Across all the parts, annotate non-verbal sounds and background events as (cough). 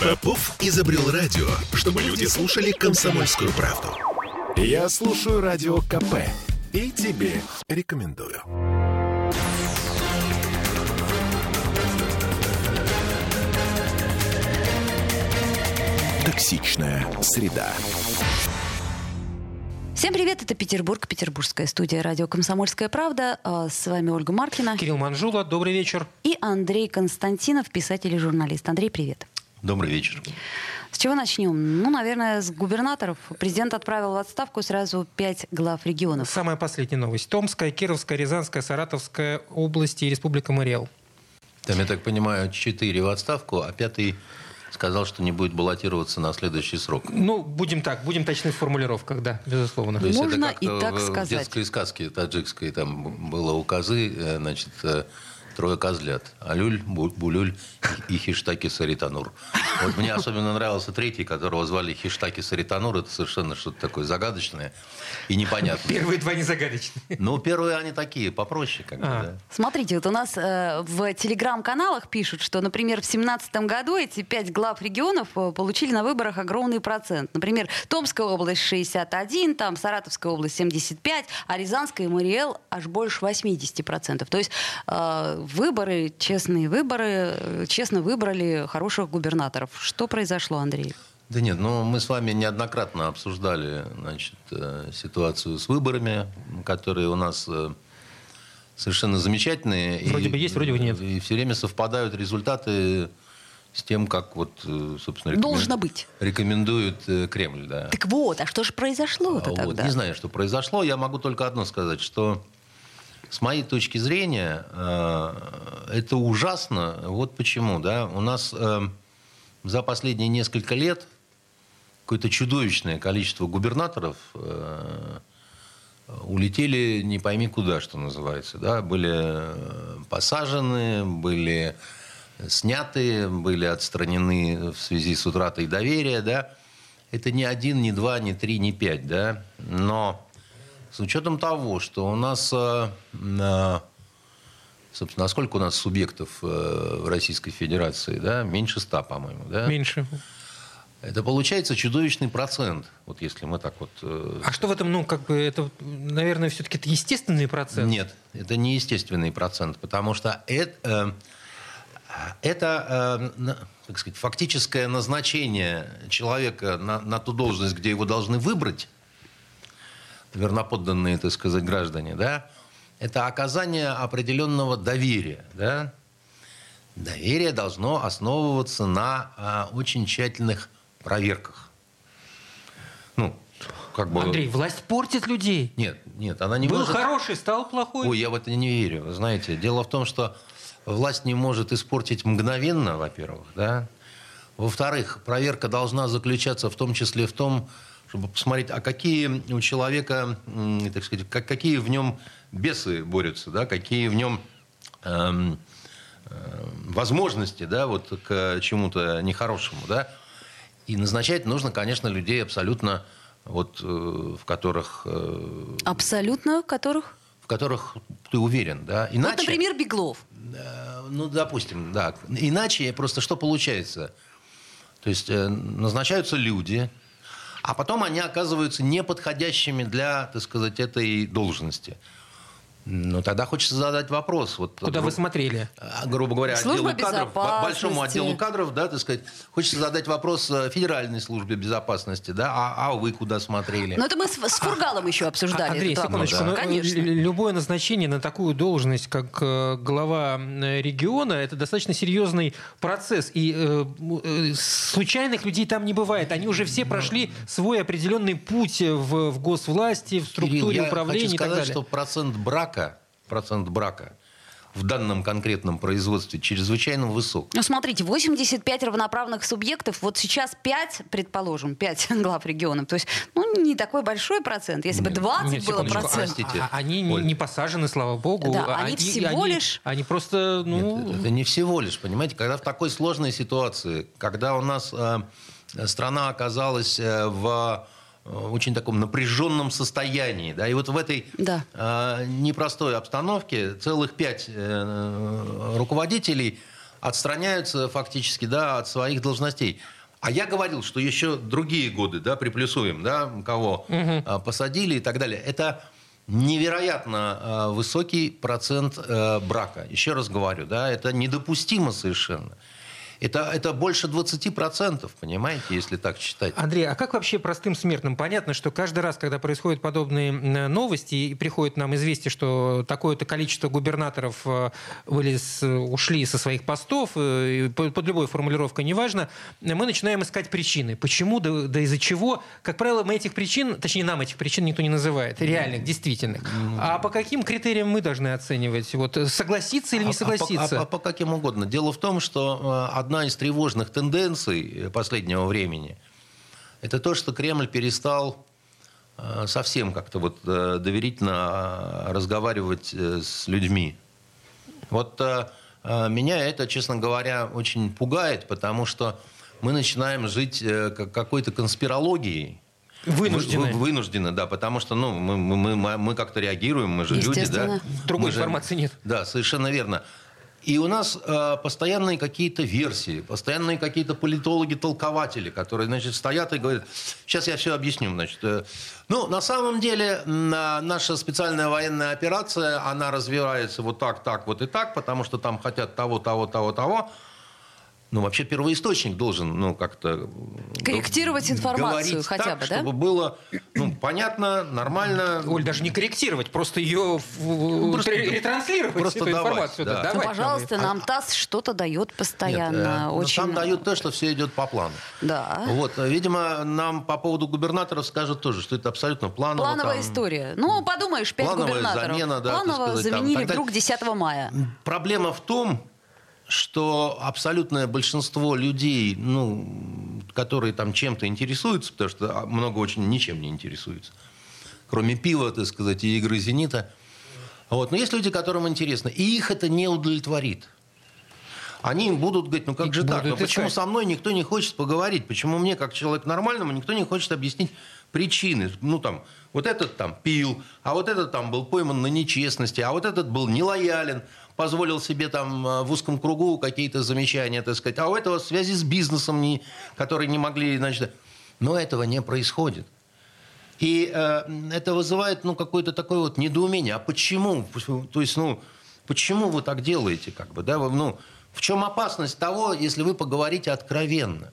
Попов изобрел радио, чтобы люди слушали комсомольскую правду. Я слушаю радио КП и тебе рекомендую. Токсичная среда. Всем привет, это Петербург, петербургская студия радио «Комсомольская правда». А, С вами Ольга Маркина Кирилл Манжула, добрый вечер. и Андрей Константинов, писатель и журналист. Андрей, привет. Добрый вечер. С чего начнем? Ну, наверное, с губернаторов. Президент отправил в отставку сразу пять глав регионов. Самая последняя новость. Томская, Кировская, Рязанская, Саратовская области и Республика Мариэл. Там, я так понимаю, четыре в отставку, а пятый сказал, что не будет баллотироваться на следующий срок. Ну, будем так, будем точны в формулировках, да, безусловно. То есть Можно это как-то и так в, сказать. В детской сказке таджикской там было у козы, э, значит, э, трое козлят. Алюль, Бу- Булюль и Хиштаки Саританур. Вот мне особенно нравился третий, которого звали Хиштаки Саританур. Это совершенно что-то такое загадочное и непонятное. Первые два не загадочные. Ну, первые они такие, попроще как бы, А. да. Смотрите, вот у нас э, в телеграм-каналах пишут, что, например, в 2017 году эти пять глав регионов э, получили на выборах огромный процент. Например, Томская область 61, там Саратовская область 75, а Рязанская и Мариэл аж больше 80%. То есть э, выборы, честные выборы, э, честно выбрали хороших губернаторов. Что произошло, Андрей? Да нет, ну мы с вами неоднократно обсуждали значит, э, ситуацию с выборами, которые у нас э, совершенно замечательные. Вроде бы есть, вроде бы нет. И все время совпадают результаты с тем, как вот, собственно, рекомен- Должно быть. рекомендует Кремль. Да. Так вот, а что же произошло-то А, вот, тогда? Не знаю, что произошло. Я могу только одно сказать, что с моей точки зрения э, это ужасно. Вот почему. Да? У нас э, за последние несколько лет какое-то чудовищное количество губернаторов э, улетели не пойми куда, что называется. Да? Были посажены, были сняты, были отстранены в связи с утратой доверия. Да? Это не один, не два, не три, не пять. Да? Но с учетом того, что у нас, э, собственно, сколько у нас субъектов э, в Российской Федерации, да, меньше ста, по-моему, да, Меньше. это получается чудовищный процент, вот если мы так вот... э, А что в этом, ну, как бы, это, наверное, все-таки это естественный процесс? Нет, это не естественный процент, потому что это, это так сказать, фактическое назначение человека на, на ту должность, где его должны выбрать, верноподданные, так сказать, граждане, да, это оказание определенного доверия, да. Доверие должно основываться на а, очень тщательных проверках. Ну, как бы... Андрей, власть портит людей. Нет, нет, она не Был может... хороший, стал плохой. Ой, я в это не верю. Вы знаете, дело в том, что власть не может испортить мгновенно, во-первых, да. Во-вторых, проверка должна заключаться в том числе в том, чтобы посмотреть, а какие у человека, так сказать, как, какие в нем бесы борются, да, какие в нем эм, э, возможности, да, вот к чему-то нехорошему, да. И назначать нужно, конечно, людей абсолютно, вот, э, в которых э, Абсолютно которых? в которых ты уверен, да. Иначе, Вот, например, Беглов. э, ну, допустим, да. Иначе просто что получается? То есть э, назначаются люди, а потом они оказываются неподходящими для, так сказать, этой должности. Ну, тогда хочется задать вопрос. Вот, Куда гру- вы смотрели? а, грубо говоря, Служба отделу кадров, большому отделу кадров, да, так сказать, хочется задать вопрос э, Федеральной службе безопасности, да, а, а вы куда смотрели? Но это мы с, с Фургалом еще обсуждали. А, Андрей, этот вопрос. секундочку. да. ну, Конечно. л- Любое назначение на такую должность, как э, глава региона, это достаточно серьезный процесс. И э, э, случайных людей там не бывает. Они уже все прошли свой определенный путь в, в госвласти, в структуре Кирилл, я управления хочу и так сказать, далее. что процент брака, процент брака в данном конкретном производстве чрезвычайно высок. Ну, смотрите, 85 равноправных субъектов, вот сейчас 5, предположим, 5 (laughs) глав регионов. То есть, ну, не такой большой процент. Если бы 20 Нет, было процентов. Простите. А- а- они не, Оль. не посажены, слава богу. Да, А они всего они- лишь- Они просто, ну... Нет, это не всего лишь, понимаете, когда в такой сложной ситуации, когда у нас э, страна оказалась э, в очень таком напряженном состоянии, да, и вот в этой Да. э, непростой обстановке целых пять э, руководителей отстраняются фактически да, от своих должностей. А я говорил, что еще другие годы, да, приплюсуем, да, кого угу. посадили и так далее. Это невероятно э, высокий процент э, брака. Еще раз говорю, да, это недопустимо совершенно. Это, это больше 20%, понимаете, если так считать. Андрей, а как вообще простым смертным? Понятно, что каждый раз, когда происходят подобные новости, и приходит нам известие, что такое-то количество губернаторов э, вылез, ушли со своих постов, э, под любой формулировкой, неважно, мы начинаем искать причины. Почему, да, да из-за чего? Как правило, мы этих причин, точнее, нам этих причин никто не называет, реальных, действительных. А по каким критериям мы должны оценивать? Вот, согласиться или не согласиться? А, а, а, а по каким угодно. Дело в том, что э, одна из тревожных тенденций последнего времени – это то, что Кремль перестал э, совсем как-то вот э, доверительно э, разговаривать с людьми. Вот меня это, честно говоря, очень пугает, потому что мы начинаем жить какой-то конспирологией, Вынуждены. Вы, вынуждены, да, потому что ну, мы, мы, мы, мы как-то реагируем, мы же люди, да. Другой мы информации же, нет. Да, совершенно верно. И у нас э, постоянные какие-то версии, постоянные какие-то политологи-толкователи, которые, значит, стоят и говорят, сейчас я все объясню, значит. Э, ну, на самом деле, на, наша специальная военная операция, она развивается вот так, так, вот и так, потому что там хотят того, того, того, того. Ну, вообще первоисточник должен, ну, как-то... Корректировать информацию хотя так, бы, да? чтобы было, ну, понятно, нормально. Оль, даже не корректировать, просто ее ну, просто, ретранслировать, просто эту давать, информацию. Да. Да, ну, пожалуйста, нам, нам ТАСС что-то дает постоянно. Нет, э, очень... Там дают то, что все идет по плану. Да. Вот, видимо, нам по поводу губернаторов скажут тоже, что это абсолютно планово. Плановая там... история. Ну, подумаешь, пять губернаторов. Замена, да, Планово сказать, заменили там, вдруг 10 мая. Проблема в том, что абсолютное большинство людей, ну, которые там чем-то интересуются, потому что много очень ничем не интересуются, кроме пива, так сказать, и игры «Зенита». Вот. Но есть люди, которым интересно, и их это не удовлетворит. Они будут говорить, ну как же так, ну почему со мной никто не хочет поговорить, почему мне, как человек нормальному, никто не хочет объяснить причины. Ну там, вот этот там пил, а вот этот там был пойман на нечестности, а вот этот был нелоялен, позволил себе там э, в узком кругу какие-то замечания, так сказать, а у этого связи с бизнесом, не, которые не могли, значит... Но этого не происходит. И э, это вызывает, ну, какое-то такое вот недоумение. А почему? То есть, ну, почему вы так делаете, как бы, да? Вы, ну, в чем опасность того, если вы поговорите откровенно?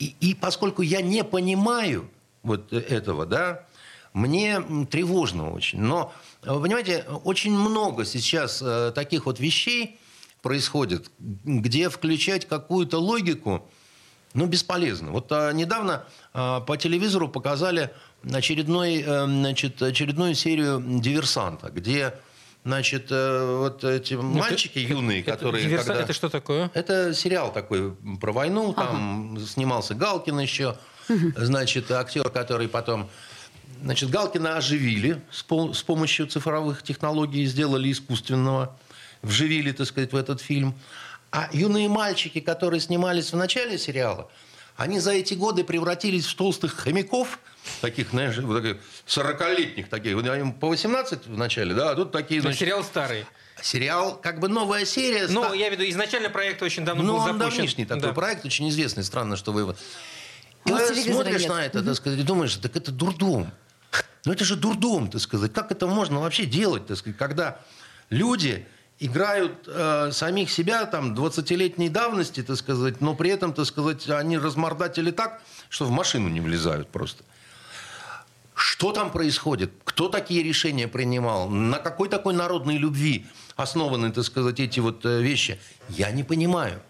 И, и поскольку я не понимаю вот этого, да, мне тревожно очень. Но, вы понимаете, очень много сейчас э, таких вот вещей происходит, где включать какую-то логику, ну, бесполезно. Вот а, недавно а, по телевизору показали очередной, а, значит, очередную серию «Диверсанта», где Значит, вот эти ну, мальчики это, юные, это, которые... Диверсант когда... это что такое? Это сериал такой про войну, там ага. снимался Галкин еще, значит, актер, который потом Значит, Галкина оживили с, пом- с помощью цифровых технологий, сделали искусственного, вживили, так сказать, в этот фильм. А юные мальчики, которые снимались в начале сериала, они за эти годы превратились в толстых хомяков, таких, знаешь, вот таких 40-летних таких. Им по 18 в начале, да, а тут такие... Значит, сериал старый. Сериал, как бы новая серия. Ну, ста... я веду, изначально проект очень давно ну, был запущен. он давнишний такой да. проект, очень известный. Странно, что вы его... И ну, смотришь нет. на это, так сказать, и думаешь, так это дурдом. Ну это же дурдом, так сказать. Как это можно вообще делать, так сказать, когда люди играют э, самих себя там 20-летней давности, так сказать, но при этом, так сказать, они размордатели так, что в машину не влезают просто. Что там происходит? Кто такие решения принимал? На какой такой народной любви основаны, так сказать, эти вот э, вещи? Я не понимаю.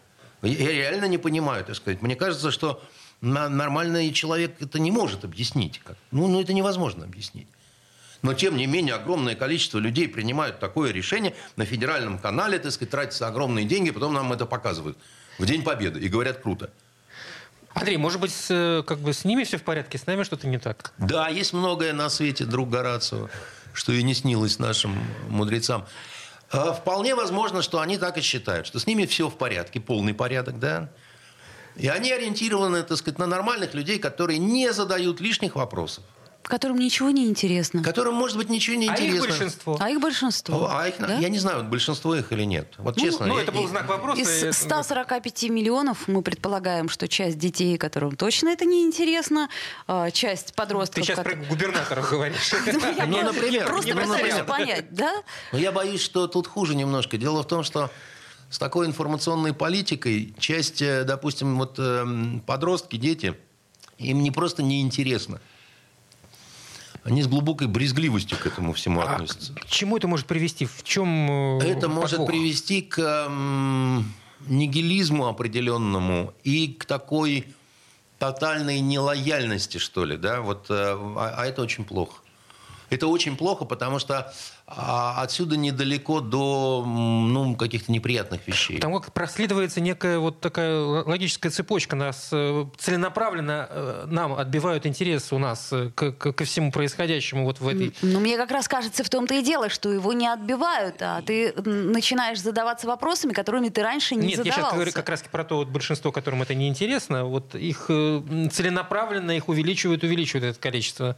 Я реально не понимаю, так сказать. Мне кажется, что нормальный человек это не может объяснить. Ну, ну, это невозможно объяснить. Но, тем не менее, огромное количество людей принимают такое решение на федеральном канале, так сказать, тратятся огромные деньги, потом нам это показывают в День Победы и говорят круто. Андрей, может быть, с, как бы с ними все в порядке, с нами что-то не так? Да, есть многое на свете, друг Горацио, что и не снилось нашим мудрецам. А вполне возможно, что они так и считают, что с ними все в порядке, полный порядок, да. И они ориентированы, так сказать, на нормальных людей, которые не задают лишних вопросов. Которым ничего не интересно. Которым, может быть, ничего не А их интересно. большинство. А их большинство. А их, да? Я не знаю, большинство их или нет. Вот честно. Ну, я- это был я- знак вопроса. Из это- 145 миллионов мы предполагаем, что часть детей, которым точно это не интересно, а, часть Ты подростков... сейчас про которые- губернаторов говоришь. (laughs) Я Ну, просто- например, Просто не пытаюсь понять, да? Но я боюсь, что тут хуже немножко. Дело в том, что с такой информационной политикой часть, э, допустим, вот эм, подростки, дети, им не просто неинтересно. Они с глубокой брезгливостью к этому всему А относятся. к чему это может привести? В чем э, Это может подвох? привести к м, нигилизму определенному и к такой тотальной нелояльности, что ли, да, вот, э, а, а это очень плохо. Это очень плохо, потому что а, отсюда недалеко до ну, каких-то неприятных вещей. Там как проследуется некая вот такая логическая цепочка. Нас э, целенаправленно э, нам отбивают интерес у нас э, к- к- ко всему происходящему вот в этой... Ну, мне как раз кажется, в том-то и дело, что его не отбивают, а ты начинаешь задаваться вопросами, которыми ты раньше не Нет, я сейчас задавался. говорю как раз про то вот большинство, которым это не интересно. Вот их целенаправленно их увеличивают, увеличивают это количество.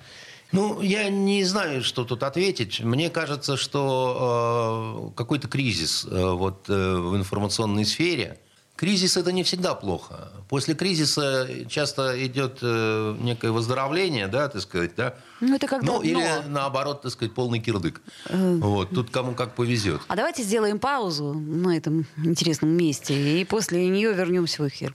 Ну, я не знаю, что тут ответить. Мне кажется, что э, какой-то кризис э, вот, э, в информационной сфере. Кризис это не всегда плохо. После кризиса часто идет э, некое выздоровление, да, так сказать, да. Ну, это как Ну, или наоборот, так сказать, полный кирдык. Вот, тут кому как повезет. А давайте сделаем паузу на этом интересном месте, и после нее вернемся в эфир.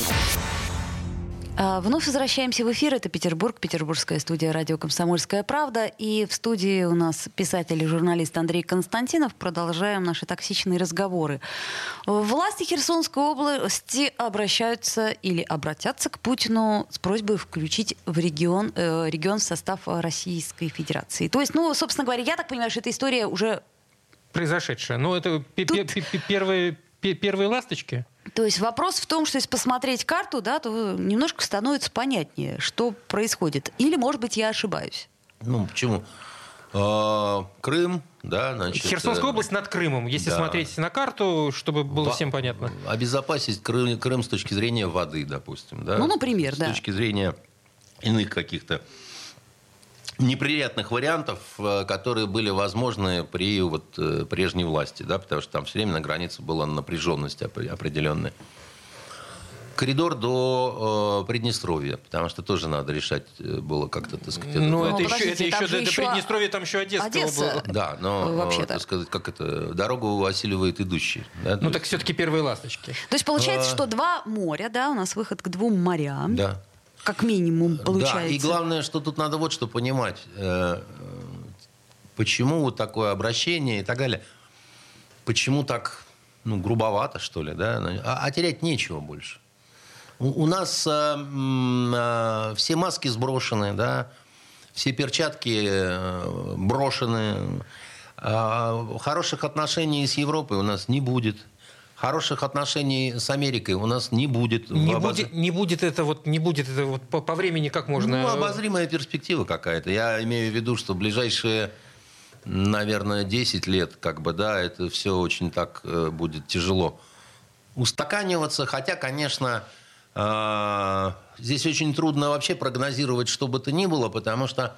А, Вновь возвращаемся в эфир. Это Петербург, петербургская студия радио «Комсомольская правда». И в студии у нас писатель и журналист Андрей Константинов. Продолжаем наши токсичные разговоры. Власти Херсонской области обращаются или обратятся к Путину с просьбой включить в регион, э, регион в состав Российской Федерации. То есть, ну, собственно говоря, я так понимаю, что эта история уже Произошедшее. Ну, это пе- первые, пе- первые ласточки. То есть вопрос в том, что если посмотреть карту, да, то немножко становится понятнее, что происходит. Или, может быть, я ошибаюсь. Ну, почему? А, Крым, да, значит... Херсонская э, область над Крымом. Если да. смотреть на карту, чтобы было Во- всем понятно. Обезопасить Крым, Крым с точки зрения воды, допустим. Да? Ну, например, с да. С точки зрения иных каких-то неприятных вариантов, э, которые были возможны при вот, э, прежней власти, да, потому что там все время на границе была напряженность опре- определенная. Коридор до э, Приднестровья, потому что тоже надо решать э, было как-то, так сказать, Ну, это еще, подождите, это еще до, до еще Приднестровья, там еще Одесса. Одесса. Да, но, э, Вообще-то. так сказать, как это, дорогу осиливает идущий. да, Ну, есть- так все-таки первые ласточки. То есть получается, что два моря, да, у нас выход к двум морям, Да. Как минимум получается. Да, и главное, что тут надо вот что понимать. э, Почему вот такое обращение и так далее. Почему так, ну, грубовато, что ли, да? А, а терять нечего больше. У, у нас м, э, все маски сброшены, да, все перчатки брошены. А хороших отношений с Европой у нас не будет. Хороших отношений с Америкой у нас не будет. Не обоз- будет, не будет это вот, не будет это вот по, по времени как можно. ну, обозримая перспектива какая-то. Я имею в виду, что ближайшие, наверное, 10 лет, как бы, да, это все очень так э, будет тяжело устаканиваться. Хотя, конечно, э, здесь очень трудно вообще прогнозировать, что бы то ни было, потому что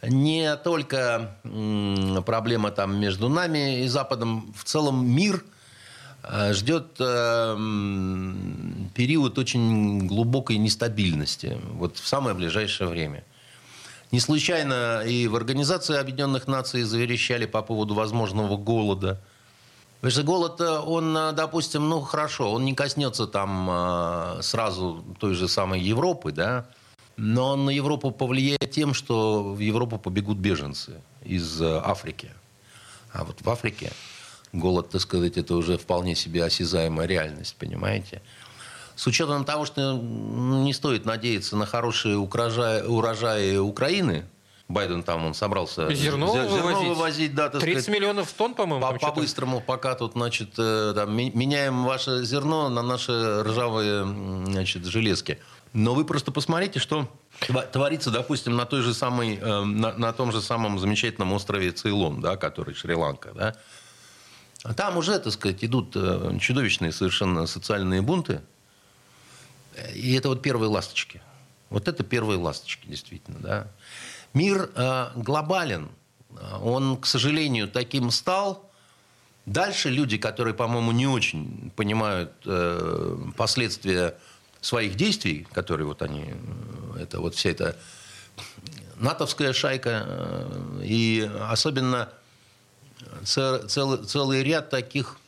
не только м, проблема там между нами и Западом, в целом мир э, ждет э, м, период очень глубокой нестабильности вот в самое ближайшее время. Не случайно и в Организации Объединенных Наций заверещали по поводу возможного голода. Потому что голод, э, он, э, допустим, ну хорошо, он не коснется там сразу той же самой Европы, да, но он на Европу повлияет тем, что в Европу побегут беженцы из Африки. А вот в Африке голод, так сказать, это уже вполне себе осязаемая реальность, понимаете? С учетом того, что м, не стоит надеяться на хорошие урожаи, урожаи Украины, Байден там он собрался зерно, зерно вывозить. вывозить, да, так 30 сказать, миллионов тонн, по-моему. по- по-быстрому, пока тут, значит, э, там, меняем ваше зерно на наши ржавые, значит, железки. Но вы просто посмотрите, что творится, допустим, на той же самой, э, на, на том же самом замечательном острове Цейлон, да, который Шри-Ланка, да. А Там уже, так сказать, идут э, чудовищные совершенно социальные бунты. И это вот первые ласточки. Вот это первые ласточки, действительно, да. Мир э, глобален. Он, к сожалению, таким стал. Дальше люди, которые, по-моему, не очень понимают э, последствия своих действий, которые вот они, э, это вот вся эта натовская шайка, э, и особенно целый, целый ряд таких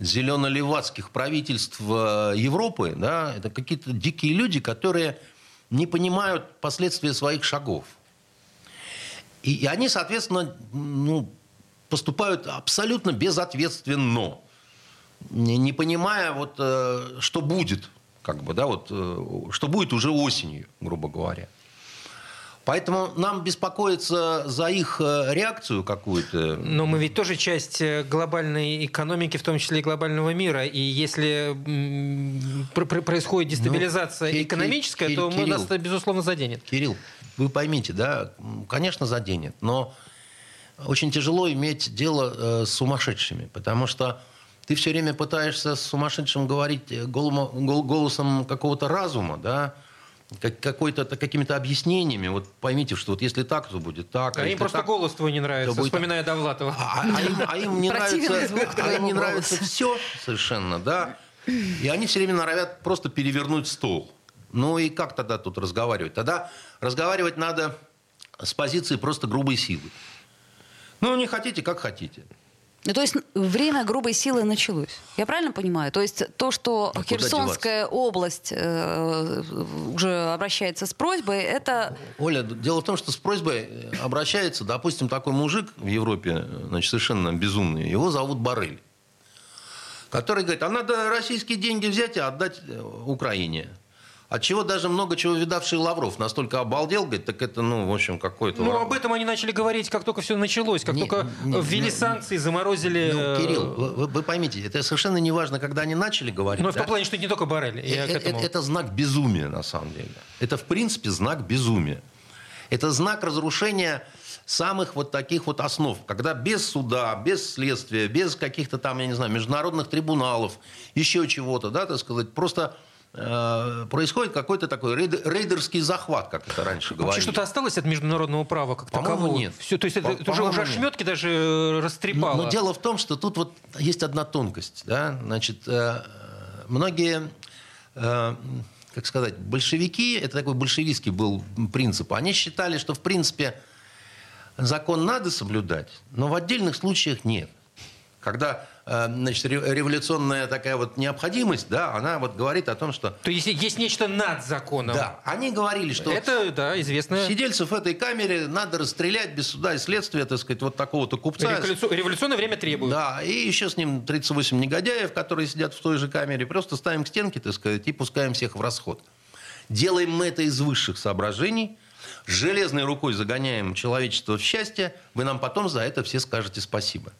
зелено-левацких правительств э, Европы, да, это какие-то дикие люди, которые не понимают последствия своих шагов. И, и они, соответственно, ну, поступают абсолютно безответственно, не, не понимая, вот, э, что будет, как бы, да, вот, э, что будет уже осенью, грубо говоря. Поэтому нам беспокоиться за их э, реакцию какую-то. Но мы ведь тоже часть э, глобальной экономики, в том числе и глобального мира. И если происходит дестабилизация Ну, Ки- Ки- экономическая, то мы, Кирилл. нас это, безусловно, заденет. Кирилл, вы поймите, да, конечно, заденет, но очень тяжело иметь дело э, с сумасшедшими, потому что ты все время пытаешься с сумасшедшим говорить голосом какого-то разума, да, как- какой-то, какими-то объяснениями. Вот поймите, что вот если так, то будет так. А им если просто так- голос твой не нравится, будет- вспоминая Довлатова. а, а им, а им не нравится, звук а им не нравится все совершенно, да. И они все время норовят просто перевернуть стол. Ну и как тогда тут разговаривать? Тогда разговаривать надо с позиции просто грубой силы. Ну, не хотите, как хотите. Ну, то есть время грубой силы началось. Я правильно понимаю? То есть то, что А Херсонская область э, уже обращается с просьбой, это... Оля, дело в том, что с просьбой э, обращается, допустим, такой мужик в Европе, э, значит, совершенно безумный, его зовут Барель, который говорит, а надо российские деньги взять и отдать э, Украине. От чего даже много чего видавший Лавров настолько обалдел, говорит, так это, ну, в общем, какой-то... Ну, об этом они начали говорить, как только все началось, как Не, только не, ввели не, санкции, заморозили... Ну, э, Кирилл, вы, вы- поймите, это совершенно не важно, когда они начали говорить. Ну, в да? том плане, что это не только Барель. Я Э, этому... Это знак безумия, на самом деле. Это, в принципе, знак безумия. Это знак разрушения самых вот таких вот основ. Когда без суда, без следствия, без каких-то там, я не знаю, международных трибуналов, еще чего-то, да, так сказать, просто происходит какой-то такой рейд- рейдерский захват, как это раньше говорили. Вообще что-то осталось от международного права как такового? нет. Все, то есть это, уже, уже ошметки даже э, растрепало. Но, но дело в том, что тут вот есть одна тонкость. Да? Значит, э, многие, э, как сказать, большевики, это такой большевистский был принцип, они считали, что в принципе закон надо соблюдать, но в отдельных случаях нет. Когда э, значит, ре- революционная такая вот необходимость, да, она вот говорит о том, что... То есть есть нечто над законом. Да, они говорили, что... Это, да, известно. Сидельцев в этой камере надо расстрелять без суда и следствия, так сказать, вот такого-то купца. Революци- Революционное время требует. Да, и еще с ним 38 негодяев, которые сидят в той же камере. Просто ставим к стенке, так сказать, и пускаем всех в расход. Делаем мы это из высших соображений. Железной рукой загоняем человечество в счастье. Вы нам потом за это все скажете спасибо.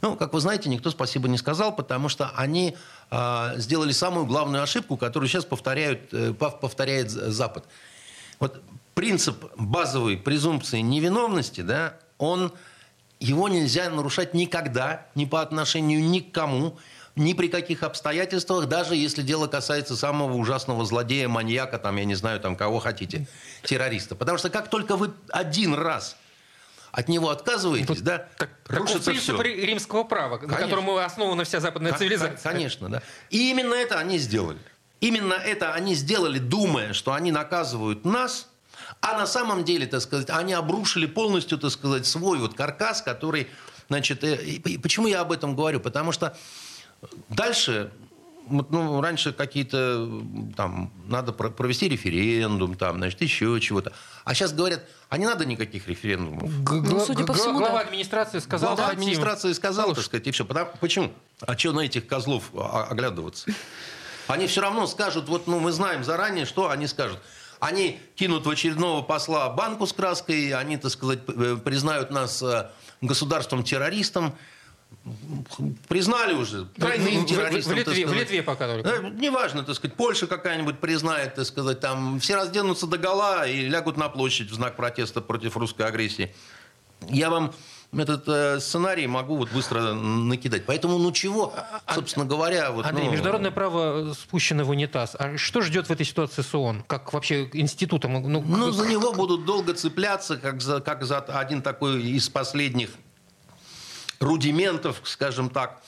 Ну, как вы знаете, никто спасибо не сказал, потому что они а, сделали самую главную ошибку, которую сейчас повторяют, э, пов- повторяет Запад. Вот принцип базовой презумпции невиновности, да, он, его нельзя нарушать никогда, ни по отношению ни к кому, ни при каких обстоятельствах, даже если дело касается самого ужасного злодея, маньяка, там, я не знаю, там, кого хотите, террориста. Потому что как только вы один раз от него отказываетесь, да, Так, рушится принцип все. ри- римского права, на котором основана вся западная Кон- цивилизация. кон- Конечно, да. И именно это они сделали. Именно это они сделали, думая, что они наказывают нас, а на самом деле, так сказать, они обрушили полностью, так сказать, свой вот каркас, который, значит, э, и- и почему я об этом говорю? Потому что дальше вот, ну, раньше какие-то там надо про- провести референдум, там, значит, еще чего-то. А сейчас говорят, а не надо никаких референдумов. Г- Ну, судя по всему, глава да. администрации сказал, Глава хотим. администрации сказал, так сказать, и все. Потому- почему? А что на этих козлов а, оглядываться? Они все равно скажут, вот ну, мы знаем заранее, что они скажут. они кинут в очередного посла банку с краской, они, так сказать, признают нас государством-террористом. Признали уже тройным террористом. В, в, Литве, в Литве пока только. Э, неважно, так сказать, Польша какая-нибудь признает, так сказать, там все разденутся до гола и лягут на площадь в знак протеста против русской агрессии. Я вам этот э, сценарий могу вот быстро накидать. Поэтому, ну чего, а, а, собственно говоря... Вот, Андрей, ну... международное право спущено в унитаз. А что ждет в этой ситуации СООН? Как вообще институтом? Ну, ну за него будут долго цепляться, как за, как за один такой из последних рудиментов, скажем так.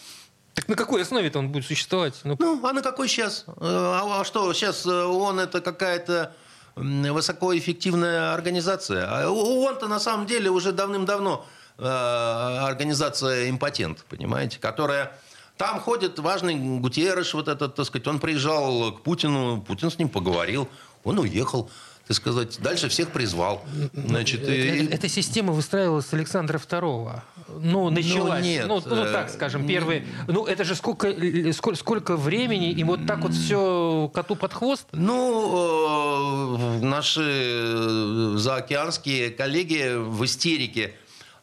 Так на какой основе-то он будет существовать? Ну, ну а на какой сейчас? Э, а, а что, сейчас э, ООН это какая-то высокоэффективная организация? А ООН-то на самом деле уже давным-давно э, организация импотент, понимаете, которая... Там ходит важный Гутерреш, вот этот, так сказать, он приезжал к Путину, Путин с ним поговорил, он уехал так сказать, дальше всех призвал. Значит, и... Эта система выстраивалась с Александра II. Ну, началась. Ну, нет. Ну, ну, так э, скажем, первые... Ну, это же сколько, сколько, сколько времени, и вот так вот все коту под хвост? Ну, э, наши заокеанские коллеги в истерике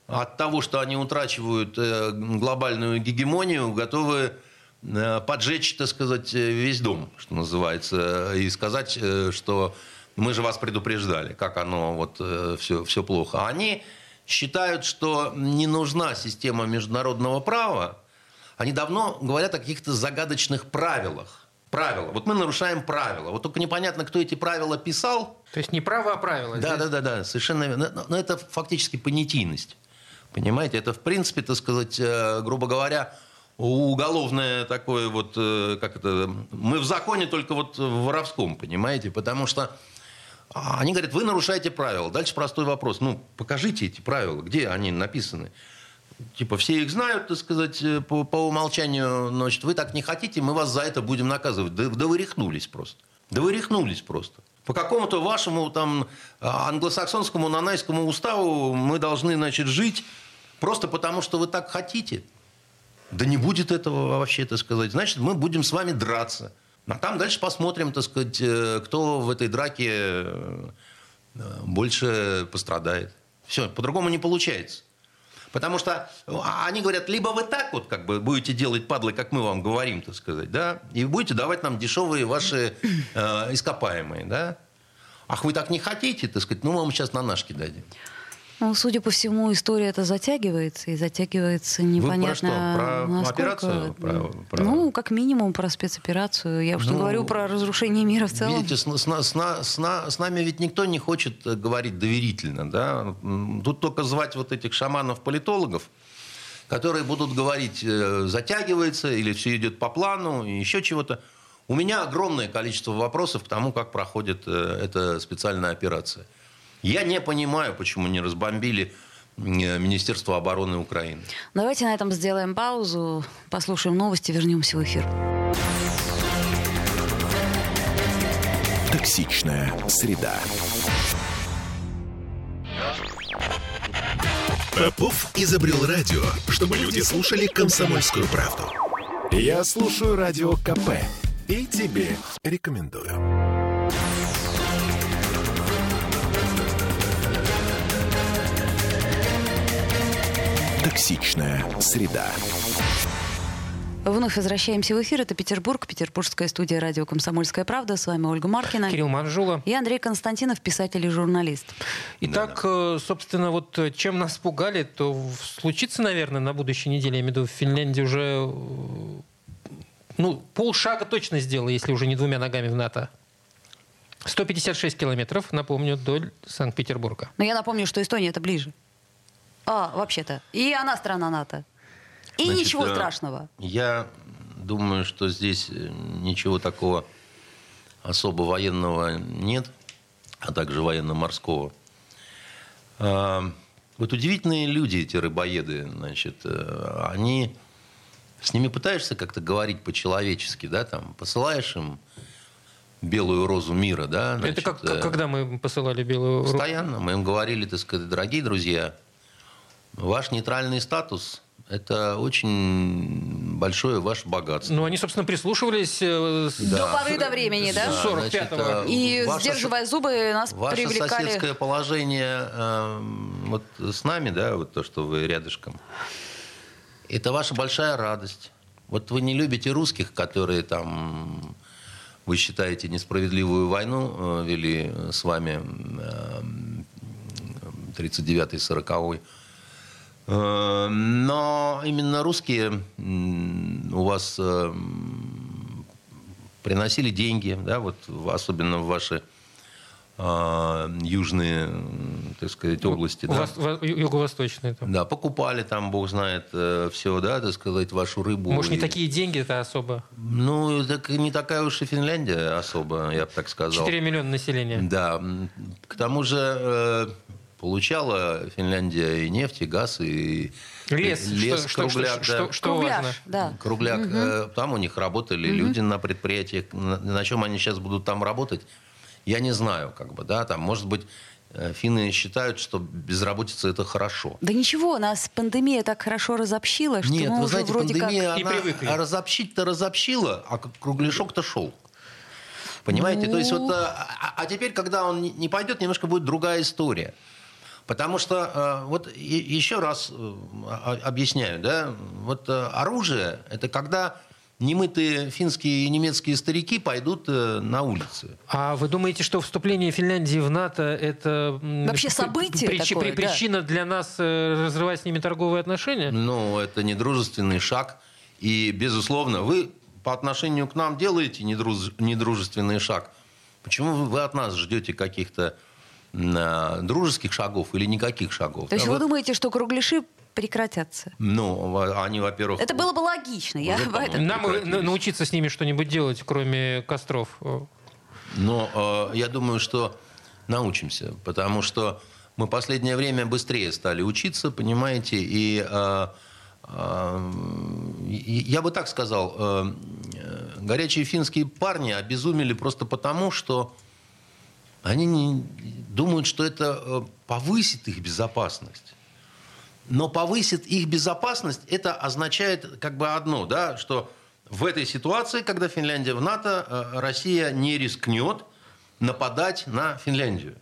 от того, что они утрачивают э, глобальную гегемонию, готовы поджечь, так сказать, весь дом, что называется, и сказать, что мы же вас предупреждали, как оно вот э, все, все плохо. Они считают, что не нужна система международного права. Они давно говорят о каких-то загадочных правилах. Правила. Вот мы нарушаем правила. Вот только непонятно, кто эти правила писал. То есть не право, а правила. Да, да, да, да, совершенно верно. Но это фактически понятийность. Понимаете, это в принципе, так сказать, э, грубо говоря, уголовное такое вот, э, как это, мы в законе только вот в воровском, понимаете, потому что а они говорят, вы нарушаете правила. Дальше простой вопрос. Ну, покажите эти правила, где они написаны. Типа, все их знают, так сказать, э, по, по умолчанию, значит, вы так не хотите, мы вас за это будем наказывать. Да, да вы рехнулись просто. Да вы рехнулись просто. По какому-то вашему там а, англосаксонскому нанайскому уставу мы должны, значит, жить просто потому, что вы так хотите. Да не будет этого вообще, так сказать. Значит, мы будем с вами драться. А там дальше посмотрим, так сказать, э, кто в этой драке э, больше пострадает. Все, по-другому не получается. Потому что а, они говорят, либо вы так вот как бы будете делать падлы, как мы вам говорим, так сказать, да, и будете давать нам дешевые ваши э, ископаемые, да. Ах, вы так не хотите, так сказать, ну, мы вам сейчас на ножки дадим. Ну, судя по всему, история это затягивается, и затягивается непонятно Вы про что? Про насколько. операцию? Про, про... Ну, как минимум про спецоперацию. Я уж ну, не говорю про разрушение мира в целом. Видите, с, с, с, с, с нами ведь никто не хочет э, говорить доверительно. Да? Тут только звать вот этих шаманов-политологов, которые будут говорить, э, затягивается или все идет по плану, и еще чего-то. У меня огромное количество вопросов к тому, как проходит э, эта специальная операция. Я не понимаю, почему не разбомбили э, Министерство обороны Украины. Давайте на этом сделаем паузу, послушаем новости, вернемся в эфир. Токсичная среда. Попов изобрел радио, чтобы люди слушали комсомольскую правду. Я слушаю радио КП и тебе рекомендую. Токсичная среда. Вновь возвращаемся в эфир. Это Петербург, петербургская студия радио «Комсомольская правда». С вами Ольга Маркина. Кирилл Манжула. И Андрей Константинов, писатель и журналист. Итак, да, да. собственно, вот э, чем нас пугали, то случится, наверное, на будущей неделе, я имею в виду, в Финляндии уже э, ну, полшага точно сделала, если уже не двумя ногами в НАТО. 156 километров, напомню, до Санкт-Петербурга. Но я напомню, что Эстония это ближе. А, вообще-то. И она страна НАТО. И Значит, ничего э, страшного. Я думаю, что здесь э, ничего такого особо военного нет, а также военно-морского. А, вот удивительные люди, эти рыбоеды, значит, э, они... С ними пытаешься как-то говорить по-человечески, да, там, посылаешь им белую розу мира, да. Значит, Это как, когда мы посылали белую розу? Постоянно. Мы им говорили, так сказать, дорогие друзья, Ваш нейтральный статус – это очень большое ваше богатство. Ну, они, собственно, прислушивались... Э, да. До поры до времени, да? да 45-го. Э, И, ваше, сдерживая зубы, нас ваше привлекали... Ваше соседское положение э, вот с нами, да, вот то, что вы рядышком, это ваша большая радость. Вот вы не любите русских, которые там вы считаете несправедливую войну вели с вами 39-й, 40-й. Э, но именно русские у вас э, приносили деньги, да, вот особенно в ваши э, южные, так сказать, области. да? Юго-восточные. Там. Да, покупали там, бог знает, все, да, так сказать, вашу рыбу. Может, не такие деньги это особо? Ну, так не такая уж и Финляндия особо, я бы так сказал. 4 миллиона населения. Да. К тому же Получала Финляндия и нефть, и газ, и лес, лес что, кругляк. Что, да. что, что Кругляш, важно? Да. Кругляк. Угу. Там у них работали угу. люди на предприятиях. На, на чем они сейчас будут там работать, я не знаю. Как бы, да, там, может быть, э, Финны считают, что безработица это хорошо. Да ничего, нас пандемия так хорошо разобщила, что Нет, мы вы уже знаете, вроде пандемия, как... она а разобщить-то разобщила, а кругляшок-то шел. Понимаете? Ну... То есть вот, а, а, а теперь, когда он не пойдет, немножко будет другая история. Потому что, э, вот еще раз э, объясняю, да, вот э, оружие – это когда немытые финские и немецкие старики пойдут на улицы. А вы думаете, что вступление Финляндии в НАТО – это вообще событие прич, такое, причина да? для нас разрывать с ними торговые отношения? Ну, это недружественный шаг. И, безусловно, вы по отношению к нам делаете недруж... недружественный шаг. Почему вы от нас ждете каких-то дружеских шагов или никаких шагов. То есть а вы вот... думаете, что кругляши прекратятся? Ну, они, во-первых... Это было бы логично. Я Нам научиться с ними что-нибудь делать, кроме костров. Но э, я думаю, что научимся, потому что мы последнее время быстрее стали учиться, понимаете, и э, э, я бы так сказал, э, горячие финские парни обезумели просто потому, что они не думают, что это э, повысит их безопасность. Но повысит их безопасность, это означает как бы одно, да, что в этой ситуации, когда Финляндия в НАТО, э, Россия не рискнет нападать на Финляндию.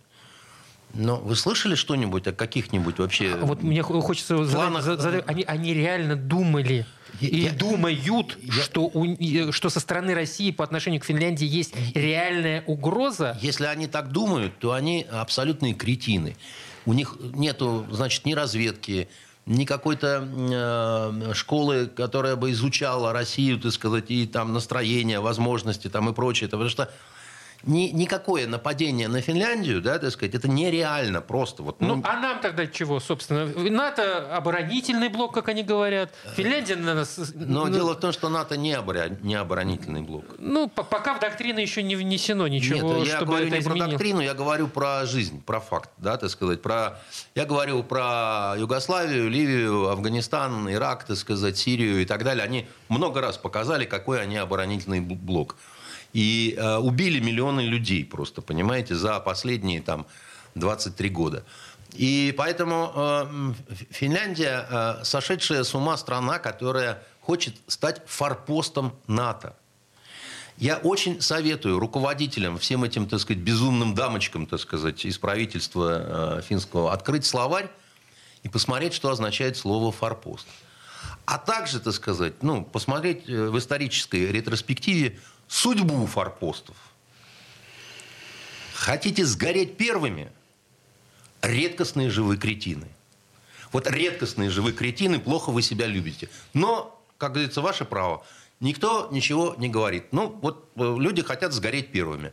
Но вы слышали что-нибудь о каких-нибудь вообще а Вот мне хочется задать, задать они, они реально думали и я, думают, я, что, у, что со стороны России по отношению к Финляндии есть реальная угроза. Если они так думают, то они абсолютные кретины. У них нету, значит, ни разведки, ни какой-то э, школы, которая бы изучала Россию, так сказать, и там настроение, возможности там и прочее. Потому что ни, никакое нападение на Финляндию, да, так сказать, это нереально просто. Вот, ну, ну, а нам тогда чего, собственно? НАТО оборонительный блок, как они говорят. Финляндия на нас... Но ну, дело в том, что НАТО не, оборо... не оборонительный блок. Ну, пока в доктрину еще не внесено ничего, Нет, я чтобы говорю это не изменило. про доктрину, я говорю про жизнь, про факт, да, так сказать. Про... Я говорю про Югославию, Ливию, Афганистан, Ирак, так сказать, Сирию и так далее. Они много раз показали, какой они оборонительный блок. И э, убили миллионы людей просто, понимаете, за последние там 23 года. И поэтому э, Финляндия э, сошедшая с ума страна, которая хочет стать форпостом НАТО. Я очень советую руководителям, всем этим, так сказать, безумным дамочкам, так сказать, из правительства э, финского, открыть словарь и посмотреть, что означает слово «форпост». А также, так сказать, ну, посмотреть э, в исторической ретроспективе судьбу форпостов. Хотите сгореть первыми? Редкостные живые кретины. Вот редкостные живые кретины, плохо вы себя любите. Но, как говорится, ваше право. Никто ничего не говорит. Ну, вот э, люди хотят сгореть первыми.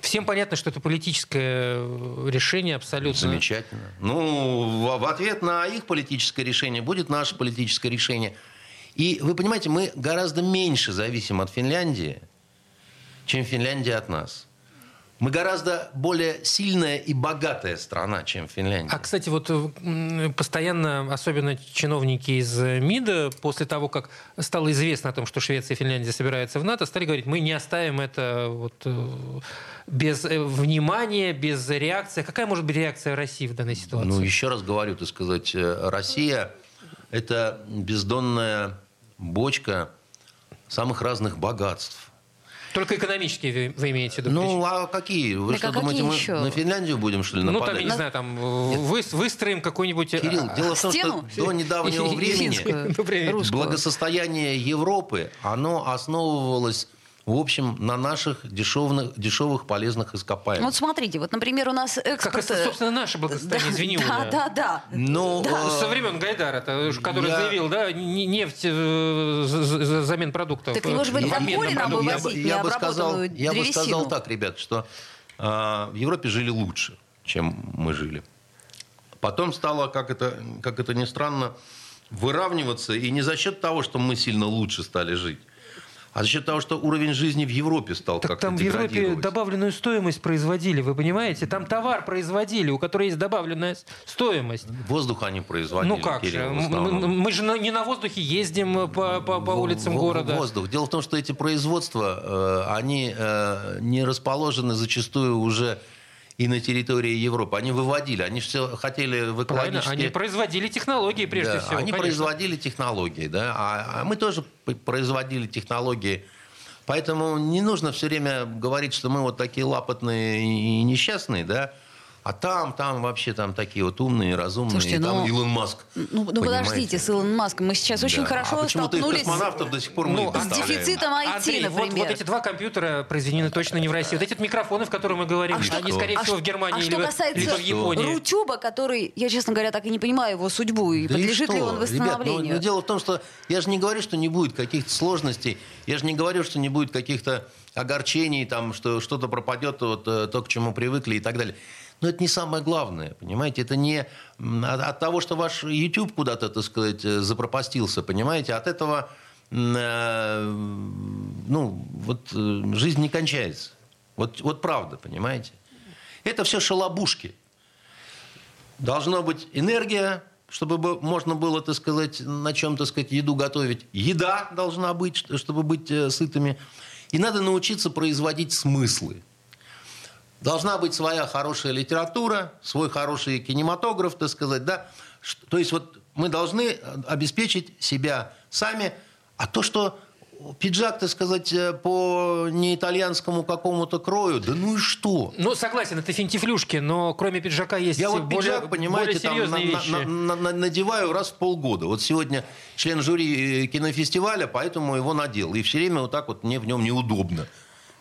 Всем понятно, что это политическое э, решение абсолютно. Замечательно. Ну, в ответ на их политическое решение будет наше политическое решение. И вы понимаете, мы гораздо меньше зависим от Финляндии, чем Финляндия от нас. Мы гораздо более сильная и богатая страна, чем Финляндия. А, кстати, вот постоянно, особенно чиновники из МИДа, после того, как стало известно о том, что Швеция и Финляндия собираются в НАТО, стали говорить, мы не оставим это вот э, без э, внимания, без реакции. Какая может быть реакция России в данной ситуации? Ну, еще раз говорю, так сказать, э, Россия – это бездонная бочка самых разных богатств. Только экономические вы, вы имеете в виду? Ну, а какие? Вы Так что а думаете, мы еще? на Финляндию будем, что ли, ну, нападать? там, я не знаю, там вы, выстроим какой-нибудь... э, Кирилл, дело в том, Стену? что до недавнего (laughs) времени благосостояние Европы, оно основывалось, в общем, на наших дешевных, дешевых полезных ископаемых. Вот смотрите, вот, например, у нас Как экспорт... это, э, собственно, наше благосостояние, да, извини, Да, да, да. Но, Да. э, Со времен Гайдара, который Я- заявил, да, не- нефть э, за- за- за замен продуктов. Так его же были в в обмен на Анголе нам продукты. я, бы- вывозить я бы сказал, я бы сказал так, ребят, что а, в Европе жили лучше, чем мы жили. Потом стало, как это, как это ни странно, выравниваться. И не за счет того, что мы сильно лучше стали жить, а за счет того, что уровень жизни в Европе стал Так как-то там в Европе добавленную стоимость производили, вы понимаете? Там товар производили, у которого есть добавленная стоимость. Воздух они производили, ну как же, Кирилл, в м- мы же не на воздухе ездим э, по, по- по улицам во- города. Воздух. Дело в том, что эти производства, э, они э, не расположены зачастую уже и на территории Европы. Они выводили, они все хотели в Правильно, экологически... они производили технологии прежде Да, всего. Они конечно. производили технологии, да, а, а мы тоже производили технологии. Поэтому не нужно все время говорить, что мы вот такие лапотные и несчастные, да, а там, там вообще там такие вот умные, разумные, Слушайте, и там ну, Илон Маск. Ну, ну понимаете? подождите, с Илоном Маском. Мы сейчас очень Да. хорошо а почему-то их столкнулись космонавтов до сих пор мы Ну, с дефицитом IT, Андрей, вот, например. вот эти два компьютера произведены точно не в России. Вот эти вот микрофоны, в которые мы говорим, А что- они, скорее а всего, в Германии а или, что в- касается либо в Японии. Рутюба, который, я, честно говоря, так и не понимаю его судьбу, и Да и подлежит ли что? он Ребят, ну, восстановлению. ну, дело в том, что я же не говорю, что не будет каких-то сложностей. Я же не говорю, что не будет каких-то огорчений, там, что что-то пропадет, вот, э, то, к чему привыкли и так далее. Но это не самое главное, понимаете? Это не от, того, что ваш YouTube куда-то, так сказать, э, запропастился, понимаете? От этого, э, ну, вот э, жизнь не кончается. Вот, вот правда, понимаете? Это все шалобушки. Должна быть энергия, чтобы бы можно было, так сказать, на чем, так сказать, еду готовить. Еда должна быть, чтобы быть сытыми. И надо научиться производить смыслы. Должна быть своя хорошая литература, свой хороший кинематограф, так сказать, да. То есть вот мы должны э, обеспечить себя сами, а то, что пиджак, так сказать, э, по неитальянскому какому-то крою, да ну и что? Ну, согласен, это финтифлюшки, но кроме пиджака есть Я вот более, пиджак, понимаете, более там на- вещи. на- на- на- надеваю раз в полгода. Вот сегодня член жюри э, кинофестиваля, поэтому его надел. И все время вот так вот мне в нем неудобно.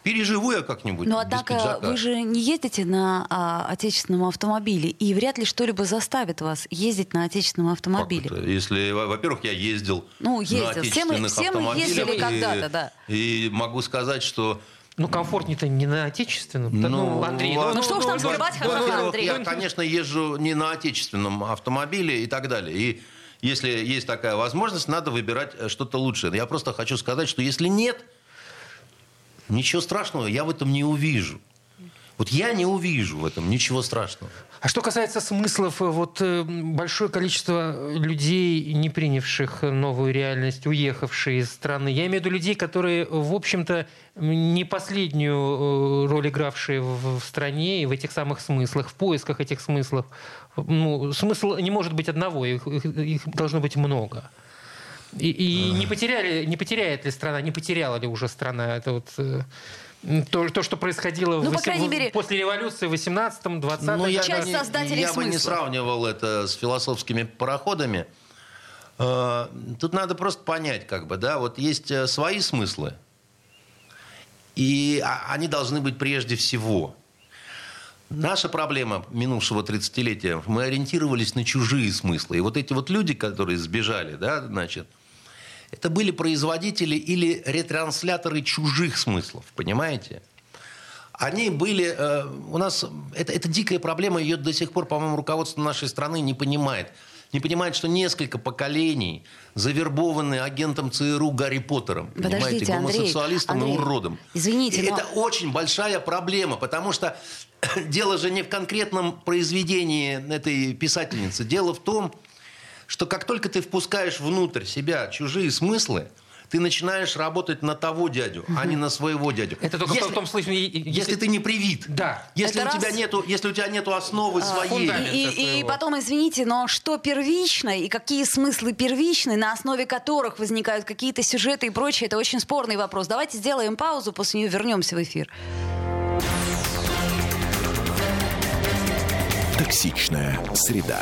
Переживу я как-нибудь Но без однако пиджака. вы же не ездите на а, отечественном автомобиле, и вряд ли что-либо заставит вас ездить на отечественном Как автомобиле. это? Если, во- во-первых, я ездил Ну, на ездил. Все мы- отечественных все мы ездили и- когда-то, да. И могу сказать, что Ну, комфортнее-то не на отечественном. Да, Ну, Андрей, во- ну, Ну, что ж там ну, скрывать, ну, ну, Андрей. Я, конечно, езжу не на отечественном автомобиле и так далее. И если есть такая возможность, надо выбирать э, что-то лучшее. Я просто хочу сказать, что если нет, ничего страшного я в этом не увижу. Вот я не увижу в этом ничего страшного. А что касается смыслов, э, вот э, большое количество людей, не принявших новую реальность, уехавшие из страны, я имею в виду людей, которые, в общем-то, не последнюю э, роль игравшие в, стране и в этих самых смыслах, в поисках этих смыслов. Ну, смысл не может быть одного, их- их должно быть много. И, и не, потеряли, не потеряет ли страна, не потеряла ли уже страна это вот э, то, то, что происходило Ну, в по после мере- после революции в 18-м, 20-м Ну, я Часть бы не- создателей я бы не смысла. сравнивал это с философскими пароходами. Э, Тут надо просто понять, как бы, да, вот есть э, свои смыслы, и а- они должны быть прежде всего. Наша проблема минувшего 30-летия, мы ориентировались на чужие смыслы. И вот эти вот люди, которые сбежали, да, значит, это были производители или ретрансляторы чужих смыслов, понимаете? Они были... э, у нас... Это, это дикая проблема, ее до сих пор, по-моему, руководство нашей страны не понимает. Не понимает, что несколько поколений завербованы агентом ЦРУ Гарри Поттером. Подождите, понимаете, гомосексуалистом Андрей, и уродом. извините, И но- это очень большая проблема, потому что (coughs) дело же не в конкретном произведении этой писательницы. Дело в том, что как только ты впускаешь внутрь себя чужие смыслы, ты начинаешь работать на того дядю, а не на своего дядю. Это только если, в том случае, если, если ты не привит. Да. Если Это у тебя раз. нету, если у тебя нету основы своей. фундамент. И, и- и потом, извините, но что первично и какие смыслы первичны, на основе которых возникают какие-то сюжеты и прочее, это очень спорный вопрос. Давайте сделаем паузу, после нее вернемся в эфир. Токсичная среда.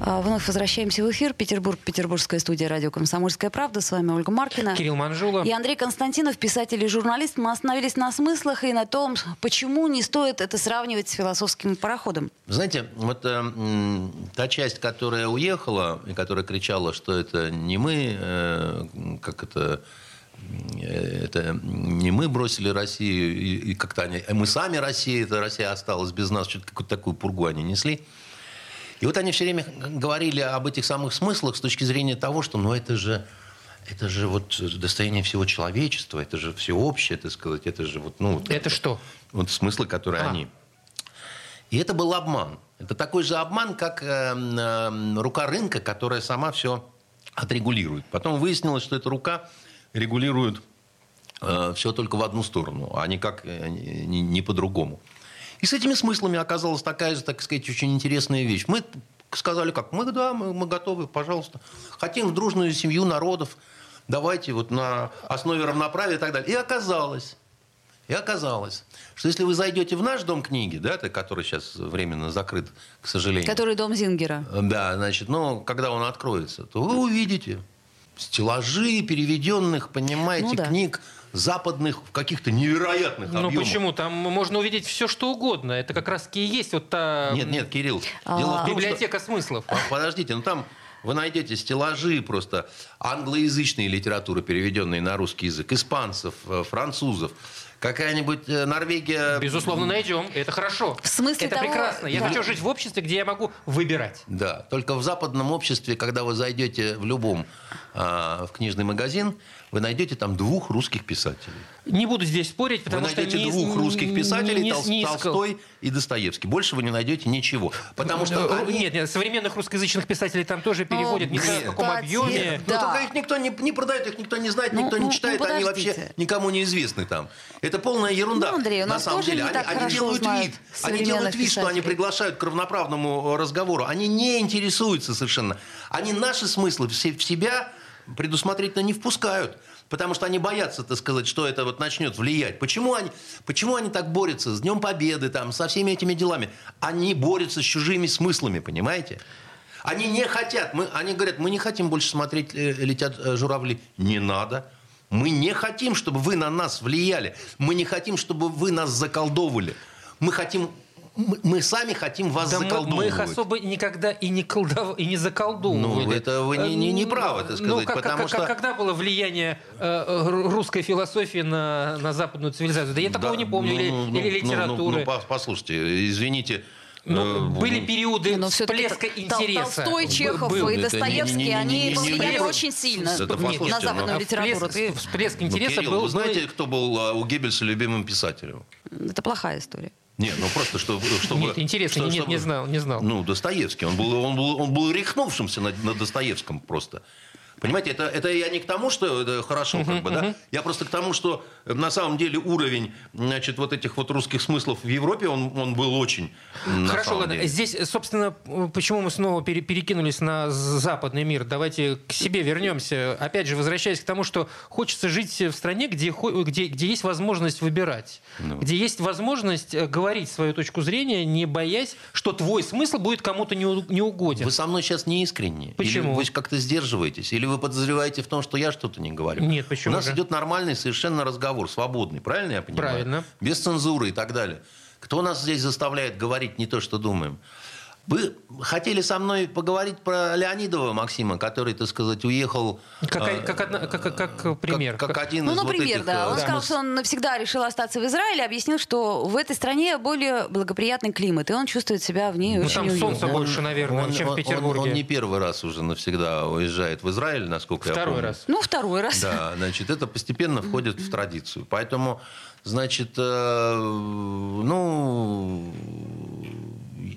А, Вновь возвращаемся в эфир. Петербург, Петербургская студия радио «Комсомольская правда». С вами Ольга Маркина. Кирилл Манжула. И Андрей Константинов, писатель и журналист. Мы остановились на смыслах и на том, почему не стоит это сравнивать с философским пароходом. Знаете, вот э, та часть, которая уехала и которая кричала, что это не мы, э, как это, э, это не мы бросили Россию, и, и как-то они, э, мы сами Россия, это Россия осталась без нас, что-то какую-то такую пургу они несли. И вот они все время говорили об этих самых смыслах с точки зрения того, что ну это же это же вот достояние всего человечества, это же всеобщее, так сказать, это же вот, ну... вот Это что? Вот смыслы, которые А. они. И это был обман. Это такой же обман, как э, э, рука рынка, которая сама все отрегулирует. Потом выяснилось, что эта рука регулирует все только в одну сторону, а никак э, не, не по-другому. И с этими смыслами оказалась такая же, так сказать, очень интересная вещь. Мы сказали как, мы, да, мы, мы готовы, пожалуйста. Хотим в дружную семью народов, давайте вот на основе равноправия и так далее. И оказалось, и оказалось, что если вы зайдете в наш дом книги, да, который сейчас временно закрыт, к сожалению. Который дом Зингера. Да, значит, ну, когда он откроется, то вы увидите стеллажи переведенных, понимаете, Ну да. книг западных в каких-то невероятных Ну объемах. почему? Там можно увидеть все, что угодно. Это как раз и есть вот та Нет, нет, Кирилл. А, Дело в том, что- библиотека смыслов. А, Подождите, ну там вы найдете стеллажи просто англоязычной литературы, переведенные на русский язык, испанцев, э, французов, какая-нибудь э, Норвегия. Безусловно, найдем. Это хорошо. В смысле Это того- прекрасно. Я Да. хочу жить в обществе, где я могу выбирать. Да, только в западном обществе, когда вы зайдете в любом а, в книжный магазин, вы найдете там двух русских писателей. Не буду здесь спорить, потому вы что найдете не- двух русских писателей, не- Тол- не. Толстой и Достоевский. Больше вы не найдете ничего. Потому что Э, они- Нет, нет, современных русскоязычных писателей там тоже переводят, не знаю, в каком объеме. Ну, Да. только их никто не, не продает, их никто не знает, Ну, никто ну, не читает, ну, они вообще никому не известны там. Это полная ерунда. Ну, Андрей, у на нас самом тоже деле. не они, так они делают вид, они делают вид, что они приглашают к равноправному разговору. Они не интересуются совершенно. Они наши смыслы в себя предусмотрительно не впускают. Потому что они боятся, так сказать, что это вот начнет влиять. Почему они, почему они так борются с Днем Победы, там, со всеми этими делами? Они борются с чужими смыслами, понимаете? Они не хотят, мы, они говорят, мы не хотим больше смотреть э, «Летят э, журавли». Не надо. Мы не хотим, чтобы вы на нас влияли. Мы не хотим, чтобы вы нас заколдовывали. Мы хотим, мы, мы сами хотим вас Да мы, заколдовывать. мы их особо никогда и не, колдов... и не заколдовывали. Ну, это вы не- не- не правы, так ну, сказать, как- потому как- что- Когда было влияние э, э, русской философии на, на западную цивилизацию? Да я такого Да, не помню. ну, или, ну, ну, или ну, литературы. Ну, ну, пос- послушайте, извините. Ну, э, были ну, периоды Не, ну, всё-таки всплеска интереса. Толстой, Чехов Был. и Достоевский, не- не- не- они повлияли очень сильно на послушайте, ну, западную А литературу. всплеск, ну, интереса Кирилл, был... вы знаете, ну, кто был а, у Геббельса любимым писателем? Это плохая история. Нет, ну просто что, чтобы... Нет, интересно, что- нет, чтобы- не знал, не знал. Ну, Достоевский. Он был, он был, он был рехнувшимся на, на Достоевском просто. Понимаете, это, это я не к тому, что это хорошо, как бы, да? Я просто к тому, что на самом деле уровень, значит, вот этих вот русских смыслов в Европе, он, он был очень. Хорошо, ладно. деле. Здесь, собственно, почему мы снова пере- перекинулись на западный мир? Давайте к себе вернемся. Опять же, возвращаясь к тому, что хочется жить в стране, где, где, где есть возможность выбирать, Ну. где есть возможность э, говорить свою точку зрения, не боясь, что твой смысл будет кому-то не, не угоден. Вы со мной сейчас не искренне. Почему? Или вы как-то сдерживаетесь? Или вы подозреваете в том, что я что-то не говорю? Нет, почему У нас же? идет нормальный совершенно разговор, свободный. Правильно я понимаю? Правильно. Без цензуры и так далее. Кто нас здесь заставляет говорить не то, что думаем? Вы хотели со мной поговорить про Леонидова Максима, который, так сказать, уехал... Как, э, как, одна- как, как- как пример. Как, как один Ну, из вот например, этих, да. э, Он сказал, смыс- что он навсегда решил остаться в Израиле, объяснил, что в этой стране более благоприятный климат, и он чувствует себя в ней Ну, очень там уютно. солнце больше, наверное, чем в он- Петербурге. Он, не первый раз уже навсегда уезжает в Израиль, насколько я Второй помню. раз. Ну, второй раз. Да, значит, это постепенно входит в традицию. Поэтому, значит, э, ну,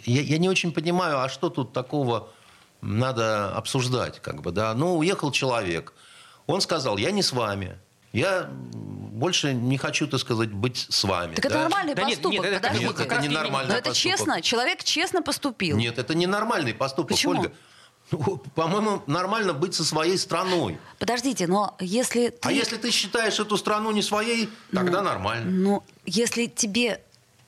я, я не очень понимаю, а что тут такого надо обсуждать, как бы, да? Ну, уехал человек, он сказал, я не с вами. Я больше не хочу, так сказать, быть с вами. Так это да? нормальный Да нет, поступок, нет, это как- подождите. Нет, это не нормальный Но это поступок. честно, человек честно поступил. Нет, это не нормальный поступок, Почему? Ольга. Ну, По-моему, нормально быть со своей страной. Подождите, но если ты... А если ты считаешь эту страну не своей, тогда нормально. Ну, если тебе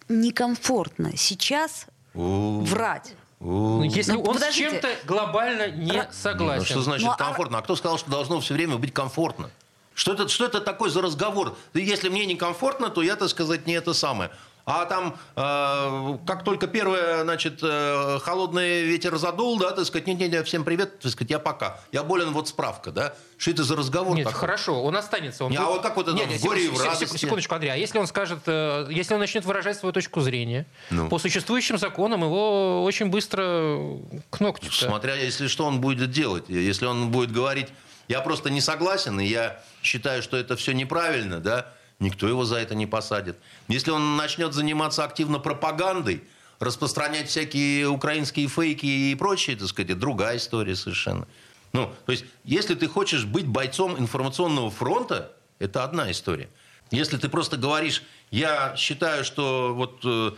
некомфортно сейчас врать, у. Ну, Если Ну, он подождите. с чем-то глобально не Ра- Ну, согласен. что значит Ну, а- комфортно? А кто сказал, что должно все время быть комфортно? Что это, что это такое за разговор? Если мне некомфортно, то я, так сказать, не это самое. А там, э, как только первое, значит, э, холодный ветер задул, да, так сказать, не-не-не, всем привет, так сказать, я пока. Я болен, вот справка, да? Что это за разговор Нет, такой? хорошо, он останется. Он Не, а вот как вот это Нет, в горе и в радости? Секундочку, Андрей. А если он скажет, э, если он начнет выражать свою точку зрения, Ну. по существующим законам его очень быстро к ногтю. Смотря, если что он будет делать. Если он будет говорить, я просто не согласен, и я считаю, что это все неправильно, да, никто его за это не посадит. Если он начнет заниматься активно пропагандой, распространять всякие украинские фейки и прочее, так сказать, другая история совершенно. Ну, то есть, если ты хочешь быть бойцом информационного фронта, это одна история. Если ты просто говоришь, я считаю, что вот э,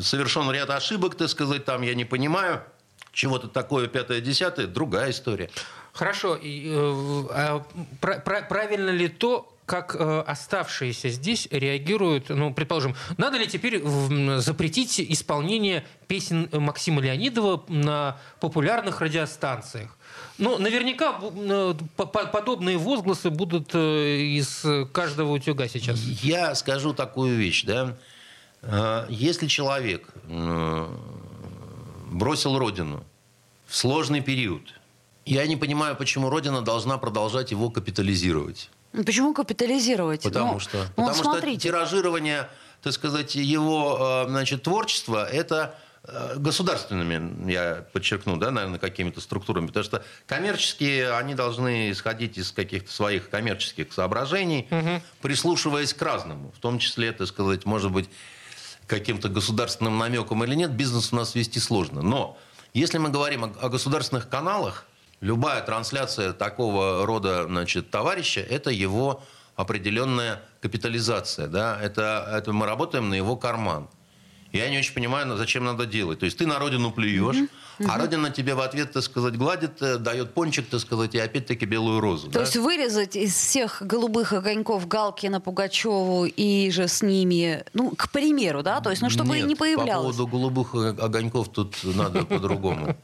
совершен ряд ошибок, так сказать, там я не понимаю, чего-то такое пятое-десятое, другая история. Хорошо. и, э, а пра- пра- правильно ли то, как э, оставшиеся здесь реагируют, ну, предположим, надо ли теперь м, запретить исполнение песен Максима Леонидова на популярных радиостанциях? Ну, наверняка э, по- по- подобные возгласы будут э, из каждого утюга сейчас. Я скажу такую вещь, да. Э, Если человек бросил родину в сложный период, я не понимаю, почему родина должна продолжать его капитализировать. Ну, Почему капитализировать? Потому Ну, что, ну, потому что тиражирование, так сказать, его э, значит, творчества это э, государственными, я подчеркну, да, наверное, какими-то структурами, потому что коммерческие, они должны исходить из каких-то своих коммерческих соображений, прислушиваясь к разному, в том числе, так сказать, может быть, каким-то государственным намеком или нет, бизнес у нас вести сложно. Но если мы говорим о, о государственных каналах, любая трансляция такого рода значит, товарища – это его определенная капитализация. Да? Это, это мы работаем на его карман. Я не очень понимаю, зачем надо делать. То есть ты на родину плюешь, а родина тебе в ответ, так сказать, гладит, э, дает пончик, так сказать, и опять-таки белую розу. То да? есть вырезать из всех голубых огоньков Галкина, Пугачеву и же с ними, ну, к примеру, да, то есть, ну, чтобы Нет, не По появлялось. поводу голубых огоньков тут надо (laughs) по-другому.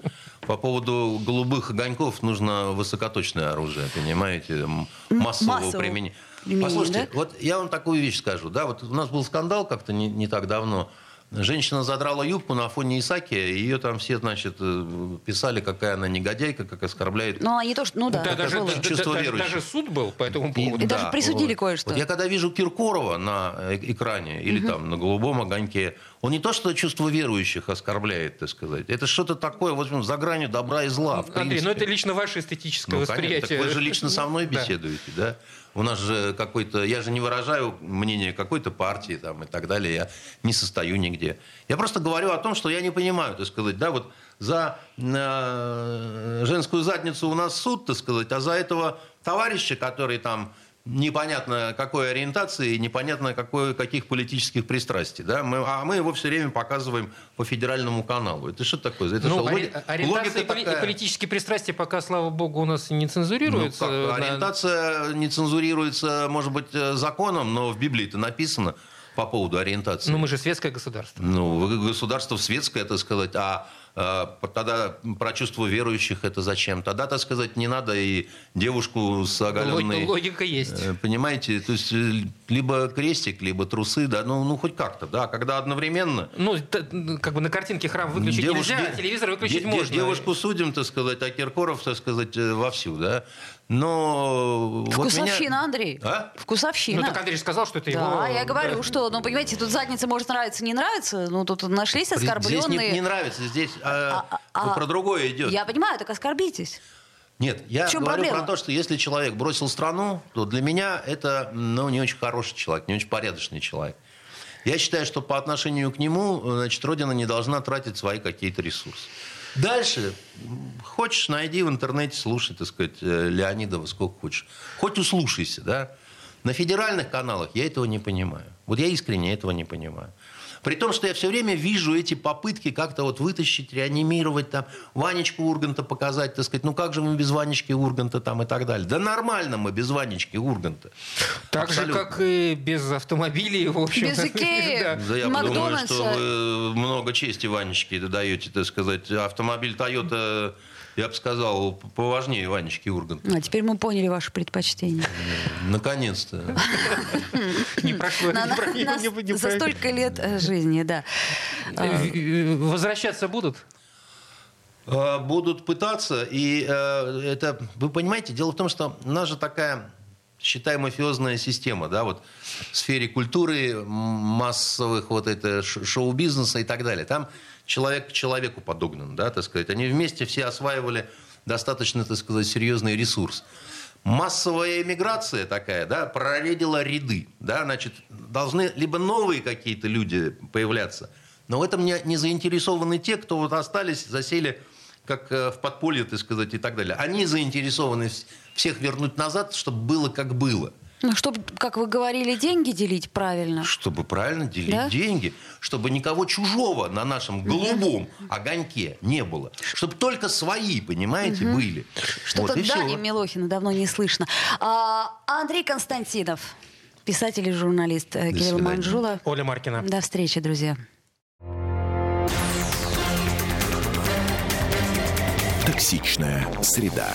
По поводу голубых огоньков нужно высокоточное оружие, понимаете, массового применения. Послушайте, вот я вам такую вещь скажу, да, вот у нас был скандал как-то не так давно. Женщина задрала юбку на фоне Исакия, и ее там все, значит, э, писали, какая она негодяйка, как оскорбляет Ну, они тоже, ну да, Да, это даже, было. даже- Чувство даже- верующих. даже суд был по этому поводу. И даже присудили кое-что. Вот я когда вижу Киркорова на э- экране или там на голубом огоньке, он не то что чувство верующих оскорбляет, так сказать. Это что-то такое, вот за гранью добра и зла. Андрей, принципе. ну это лично ваше эстетическое Ну, конечно. восприятие. Так вы же лично со мной Да. беседуете, да? У нас же какой-то... Я же не выражаю мнение какой-то партии там, и так далее. Я не состою нигде. Я просто говорю о том, что я не понимаю, так сказать, да, вот за э, женскую задницу у нас суд, так сказать, а за этого товарища, который там непонятно какой ориентации, непонятно какой, каких политических пристрастий. Да? Мы, а мы его все время показываем по федеральному каналу. Это что такое? Это Ну, что, ори- логи- ориентация и поли- и такая? политические пристрастия пока, слава богу, у нас не Ну, цензурируются. как, На- ориентация не цензурируется, может быть, э, законом, но в Библии это написано по поводу ориентации. Ну, мы же светское государство. Ну, государство светское, так сказать, а тогда про чувство верующих это зачем? Тогда, так сказать, не надо и девушку с оголенной... Лог- Логика есть. Э, Понимаете, то есть э, либо крестик, либо трусы, да, ну, ну хоть как-то, да, когда одновременно... Ну, как бы на картинке храм выключить Девуш- нельзя, а телевизор выключить де- можно. Девушку судим, так сказать, а Киркоров, так сказать, э, вовсю, да. Но... вот Вкусовщина, меня- Андрей. А? Вкусовщина. Ну, так Андрей же сказал, что это его... Да, я говорю, что, ну, понимаете, тут задница может нравиться, не нравится, ну, тут нашлись Здесь не, оскорбленные. не нравится, здесь а, А, а, про другое идет. Я понимаю, так оскорбитесь. Нет, я говорю проблема? про то, что если человек бросил страну, то для меня это ну, не очень хороший человек, не очень порядочный человек. Я считаю, что по отношению к нему значит, Родина не должна тратить свои какие-то ресурсы. Дальше, хочешь, найди в интернете, слушай, так сказать, э, Леонидова сколько хочешь. Хоть услушайся, да. На федеральных каналах я этого не понимаю. Вот я искренне этого не понимаю. При том, что я все время вижу эти попытки как-то вот вытащить, реанимировать там, Ванечку Урганта показать, так сказать, ну как же мы без Ванечки Урганта там и так далее. Да нормально мы без Ванечки Урганта. Так же, Абсолютно. как и без автомобилей, в общем. Без (laughs) Икеи. Да. Да я думаю, Макдональдса. что вы много чести Ванечке даете, так сказать. Автомобиль Toyota, я бы сказал, поважнее Ванечки Урганта. А теперь мы поняли ваши предпочтения. Наконец-то. (laughs) Не прошло. За столько лет э, жизни, да. А, Э, э, Возвращаться будут? Э, будут пытаться. И это, вы понимаете, дело в том, что у нас же такая, считай, мафиозная система, да, вот в сфере культуры, массовых вот это шоу-бизнеса и так далее. Там человек к человеку подогнан, да, так сказать. Они вместе все осваивали достаточно, так сказать, серьезный ресурс. Массовая эмиграция такая, да, проредила ряды, да, значит, должны либо новые какие-то люди появляться, но в этом не, не заинтересованы те, кто вот остались, засели как э, в подполье, так сказать, и так далее. Они заинтересованы вс- всех вернуть назад, чтобы было как было. Ну, чтобы, как вы говорили, деньги делить правильно. Чтобы правильно делить Да? деньги, чтобы никого чужого на нашем голубом огоньке не было. Чтобы только свои, понимаете, были. Что-то Вот. Дани Милохина давно не слышно. А, Андрей Константинов, писатель и журналист э, До Кирилл свидания. Манжула. Оля Маркина. До встречи, друзья. Токсичная среда.